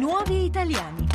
nuovi italiani.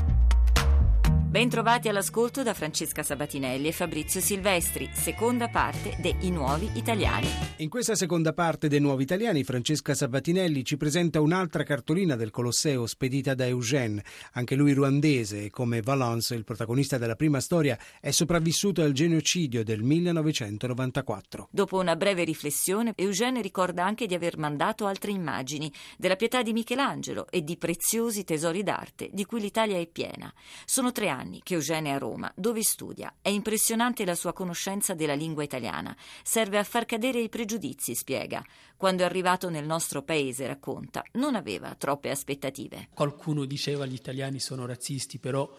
Bentrovati all'ascolto da Francesca Sabatinelli e Fabrizio Silvestri, seconda parte de I Nuovi Italiani. In questa seconda parte dei Nuovi Italiani, Francesca Sabatinelli ci presenta un'altra cartolina del Colosseo spedita da Eugène, anche lui ruandese e come Valence, il protagonista della prima storia, è sopravvissuto al genocidio del 1994. Dopo una breve riflessione, Eugène ricorda anche di aver mandato altre immagini della pietà di Michelangelo e di preziosi tesori d'arte di cui l'Italia è piena. Sono tre anni anni che Eugene è a Roma, dove studia. È impressionante la sua conoscenza della lingua italiana. Serve a far cadere i pregiudizi, spiega. Quando è arrivato nel nostro paese, racconta, non aveva troppe aspettative. Qualcuno diceva gli italiani sono razzisti, però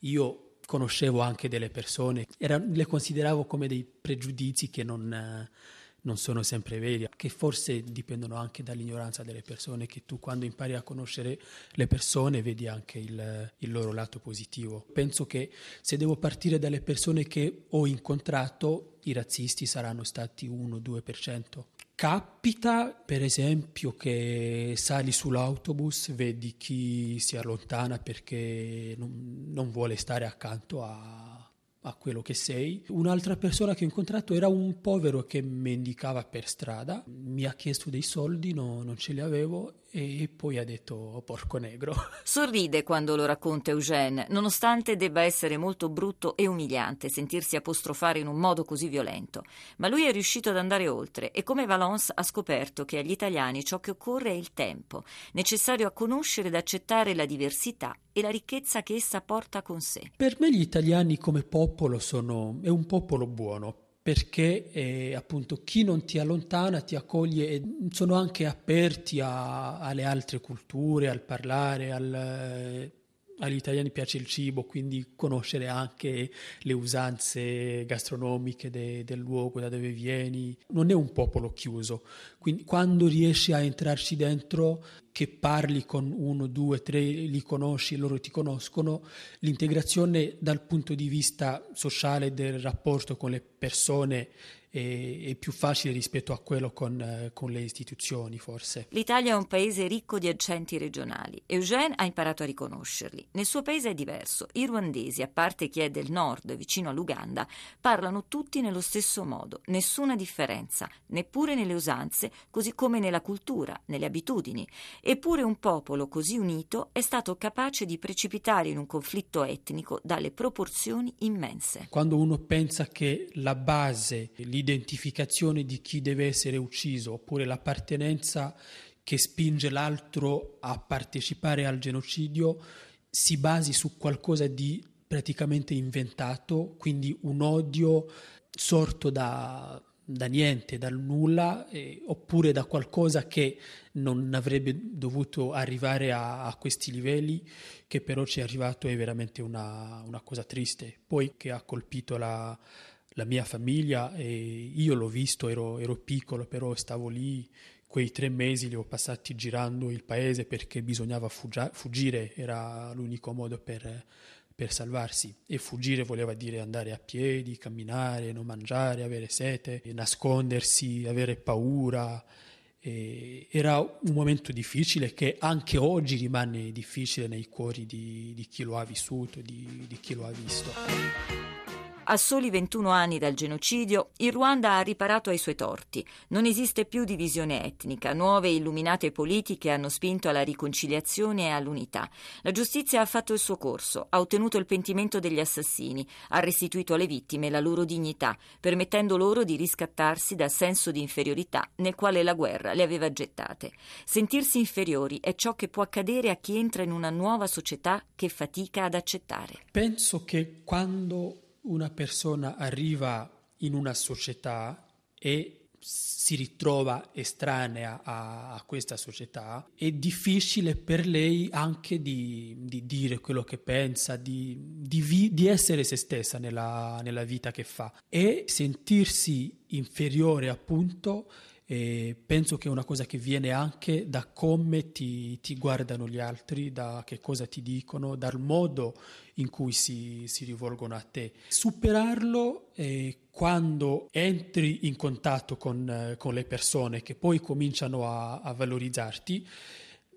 io conoscevo anche delle persone, era, le consideravo come dei pregiudizi che non... Non sono sempre veri, che forse dipendono anche dall'ignoranza delle persone, che tu quando impari a conoscere le persone vedi anche il, il loro lato positivo. Penso che se devo partire dalle persone che ho incontrato, i razzisti saranno stati 1-2%. Capita, per esempio, che sali sull'autobus, vedi chi si allontana perché non, non vuole stare accanto a a quello che sei. Un'altra persona che ho incontrato era un povero che mendicava per strada, mi ha chiesto dei soldi, no, non ce li avevo e poi ha detto oh, porco negro. Sorride quando lo racconta Eugène, nonostante debba essere molto brutto e umiliante sentirsi apostrofare in un modo così violento. Ma lui è riuscito ad andare oltre e come Valence ha scoperto che agli italiani ciò che occorre è il tempo, necessario a conoscere ed accettare la diversità e la ricchezza che essa porta con sé. Per me gli italiani come popolo sono è un popolo buono perché eh, appunto chi non ti allontana ti accoglie e sono anche aperti a, alle altre culture, al parlare, al, agli italiani piace il cibo, quindi conoscere anche le usanze gastronomiche de, del luogo da dove vieni. Non è un popolo chiuso, quindi quando riesci a entrarci dentro, che parli con uno, due, tre, li conosci, loro ti conoscono, l'integrazione dal punto di vista sociale del rapporto con le persone è, è più facile rispetto a quello con, eh, con, le istituzioni, forse. L'Italia è un paese ricco di accenti regionali. Eugène ha imparato a riconoscerli. Nel suo paese è diverso. I ruandesi, a parte chi è del nord, vicino all'Uganda, parlano tutti nello stesso modo, nessuna differenza, neppure nelle usanze, così come nella cultura, nelle abitudini. Eppure un popolo così unito è stato capace di precipitare in un conflitto etnico dalle proporzioni immense. Quando uno pensa che la base, l'identità, l'identificazione di chi deve essere ucciso oppure l'appartenenza che spinge l'altro a partecipare al genocidio si basi su qualcosa di praticamente inventato, quindi un odio sorto da, da niente, dal nulla, eh, oppure da qualcosa che non avrebbe dovuto arrivare a, a, questi livelli, che però ci è arrivato è veramente una, una cosa triste. Poi che ha colpito la, la mia famiglia e io l'ho visto, ero, ero, piccolo, però stavo lì, quei tre mesi li ho passati girando il paese perché bisognava fuggia, fuggire, era l'unico modo per, per salvarsi e fuggire voleva dire andare a piedi, camminare, non mangiare, avere sete, nascondersi, avere paura. E era un momento difficile che anche oggi rimane difficile nei cuori di, di chi lo ha vissuto, di, di chi lo ha visto. A soli 21 anni dal genocidio, il Ruanda ha riparato ai suoi torti. Non esiste più divisione etnica. Nuove e illuminate politiche hanno spinto alla riconciliazione e all'unità. La giustizia ha fatto il suo corso, ha ottenuto il pentimento degli assassini, ha restituito alle vittime la loro dignità, permettendo loro di riscattarsi dal senso di inferiorità nel quale la guerra le aveva gettate. Sentirsi inferiori è ciò che può accadere a chi entra in una nuova società che fatica ad accettare. Penso che quando una persona arriva in una società e si ritrova estranea a, a, questa società, è difficile per lei anche di, di dire quello che pensa, di, di, vi, di essere se stessa nella, nella, vita che fa. E sentirsi inferiore appunto e penso che è una cosa che viene anche da come ti, ti, guardano gli altri, da che cosa ti dicono, dal modo in cui si, si rivolgono a te. Superarlo eh, quando entri in contatto con, eh, con, le persone che poi cominciano a, a valorizzarti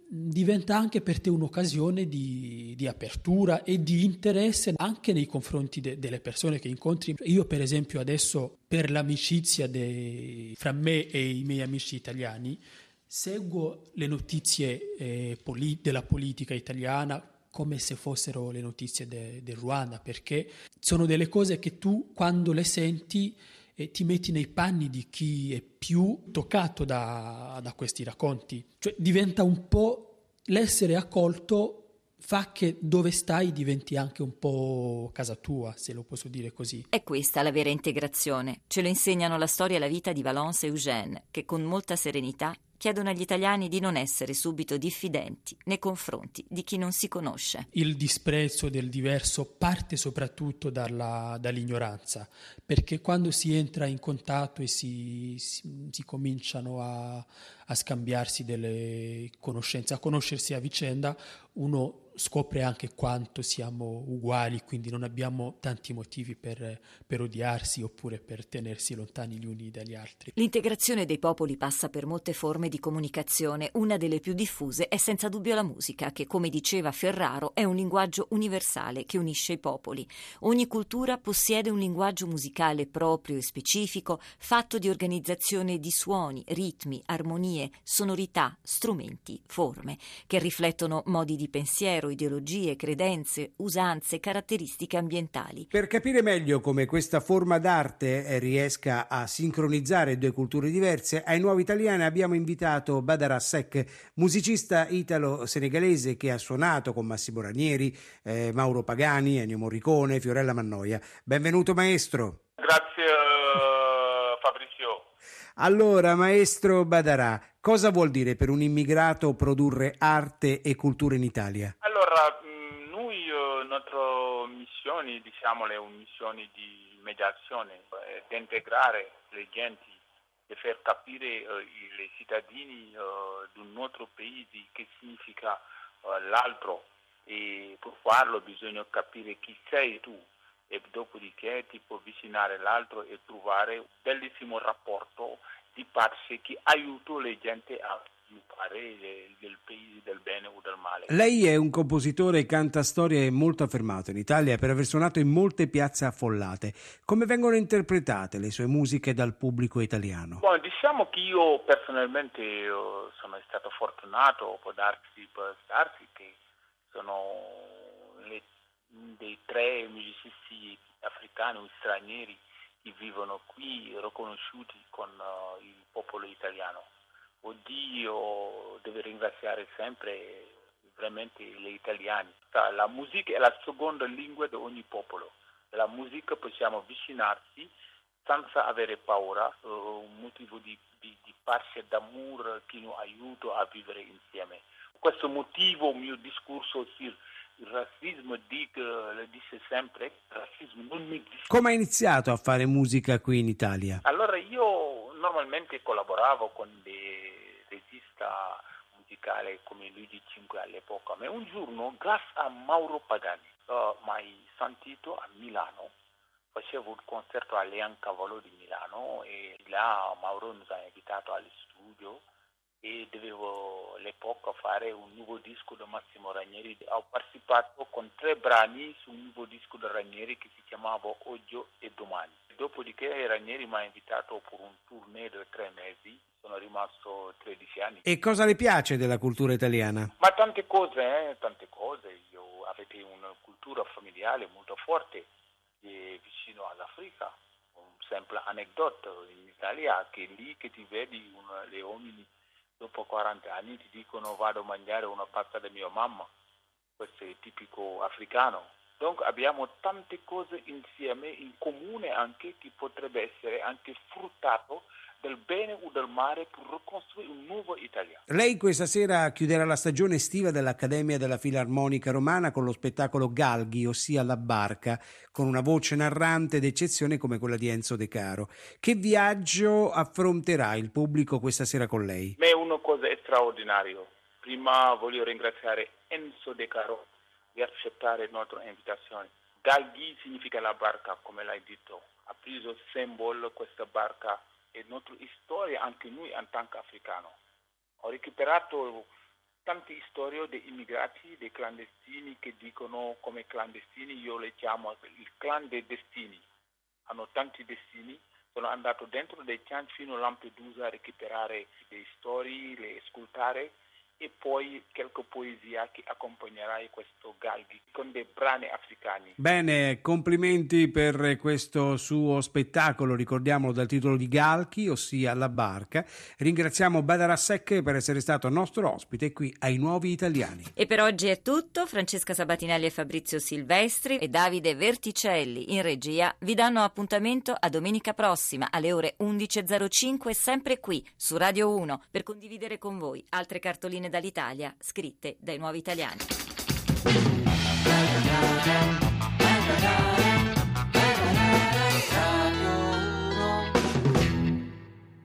diventa anche per te un'occasione di, di, apertura e di interesse anche nei confronti de, delle persone che incontri. Io per esempio adesso per l'amicizia de, fra me e i miei amici italiani seguo le notizie eh, poli- della politica italiana come se fossero le notizie del de Ruanda perché sono delle cose che tu quando le senti e ti metti nei panni di chi è più toccato da, da questi racconti. Cioè diventa un po' l'essere accolto fa che dove stai diventi anche un po' casa tua, se lo posso dire così. È questa la vera integrazione. Ce lo insegnano la storia e la vita di Valence e Eugène, che con molta serenità chiedono agli italiani di non essere subito diffidenti nei confronti di chi non si conosce. Il disprezzo del diverso parte soprattutto dalla, dall'ignoranza, perché quando si entra in contatto e si, si, si cominciano a, a scambiarsi delle conoscenze, a conoscersi a vicenda, uno scopre anche quanto siamo uguali, quindi non abbiamo tanti motivi per, per, odiarsi oppure per tenersi lontani gli uni dagli altri. L'integrazione dei popoli passa per molte forme di comunicazione. Una delle più diffuse è senza dubbio la musica, che come diceva Ferraro è un linguaggio universale che unisce i popoli. Ogni cultura possiede un linguaggio musicale proprio e specifico, fatto di organizzazione di suoni, ritmi, armonie, sonorità, strumenti, forme, che riflettono modi di pensiero, pensiero, ideologie, credenze, usanze, caratteristiche ambientali. Per capire meglio come questa forma d'arte eh, riesca a sincronizzare due culture diverse, ai nuovi italiani abbiamo invitato Badara Sek, musicista italo-senegalese che ha suonato con Massimo Ranieri, eh, Mauro Pagani, Ennio Morricone, Fiorella Mannoia. Benvenuto maestro. Grazie uh, Fabrizio. Allora, maestro Badarà, cosa vuol dire per un immigrato produrre arte e cultura in Italia? Allora, mm, noi, eh, nostre missioni, diciamo, le missioni di mediazione, eh, di integrare le genti, di far capire eh, i cittadini eh, di un nostro paese che significa eh, l'altro. E per farlo bisogna capire chi sei tu. E dopodiché ti può avvicinare l'altro e trovare un bellissimo rapporto di pace che aiuta le gente a sviluppare del paese del bene o del male. Lei è un compositore e canta storie molto affermato in Italia per aver suonato in molte piazze affollate. Come vengono interpretate le sue musiche dal pubblico italiano? Bon, diciamo che io personalmente io sono stato fortunato, può darsi, può darsi che sono le, dei tre musicisti africani o stranieri che vivono qui riconosciuti con uh, il popolo italiano. Oddio deve ringraziare sempre veramente gli italiani. La musica è la seconda lingua di ogni popolo. La musica possiamo avvicinarsi senza avere paura, uh, un motivo di, di, di pace e d'amore che ci aiuta a vivere insieme. Questo motivo il mio discorso sul il razzismo dico, lo dice sempre, razzismo non esiste. Come ha iniziato a fare musica qui in Italia? Allora io normalmente collaboravo con dei registi musicali come Luigi Cinque all'epoca, ma un giorno grazie a Mauro Pagani ho mai sentito a Milano facevo un concerto a Leon Cavallo di Milano e là Mauro mi ha invitato allo studio e dovevo all'epoca fare un nuovo disco da Massimo Ranieri. Ho partecipato con tre brani su un nuovo disco da Ranieri che si chiamava Oggi e Domani. Dopodiché Ranieri mi ha invitato per un tournée di tre mesi, sono rimasto 13 anni. E cosa le piace della cultura italiana? Ma tante cose, eh, tante cose. Io avete una cultura familiare molto forte vicino all'Africa. Un semplice aneddoto in Italia che lì che ti vedi un, le uomini dopo 40 anni ti dicono vado a mangiare una pasta di mia mamma, questo è tipico africano. Dunque abbiamo tante cose insieme, in comune anche, che potrebbe essere anche fruttato del bene o del male per ricostruire un nuovo Italia. Lei questa sera chiuderà la stagione estiva dell'Accademia della Filarmonica Romana con lo spettacolo Galghi, ossia La Barca, con una voce narrante d'eccezione come quella di Enzo De Caro. Che viaggio affronterà il pubblico questa sera con lei? è una cosa straordinaria. Prima voglio ringraziare Enzo De Caro di accettare la nostra invitazione. Galghi significa la barca, come l'hai detto. Ha preso simbolo questa barca e nostra storia anche noi in tanto africano. Ho recuperato tante storie di immigrati, dei clandestini che dicono come clandestini, io le chiamo il clan dei destini, hanno tanti destini, sono andato dentro dei campi fino a Lampedusa a recuperare delle storie, le ascoltare e poi qualche poesia che accompagnerà questo Galghi con dei brani africani. Bene, complimenti per questo suo spettacolo, ricordiamolo dal titolo di Galchi, ossia La Barca. Ringraziamo Badara Secche per essere stato nostro ospite qui ai Nuovi Italiani. E per oggi è tutto. Francesca Sabatinelli e Fabrizio Silvestri e Davide Verticelli in regia vi danno appuntamento a domenica prossima alle ore 11.05 sempre qui su Radio 1 per condividere con voi altre cartoline Donne dall'Italia, scritte dai nuovi italiani.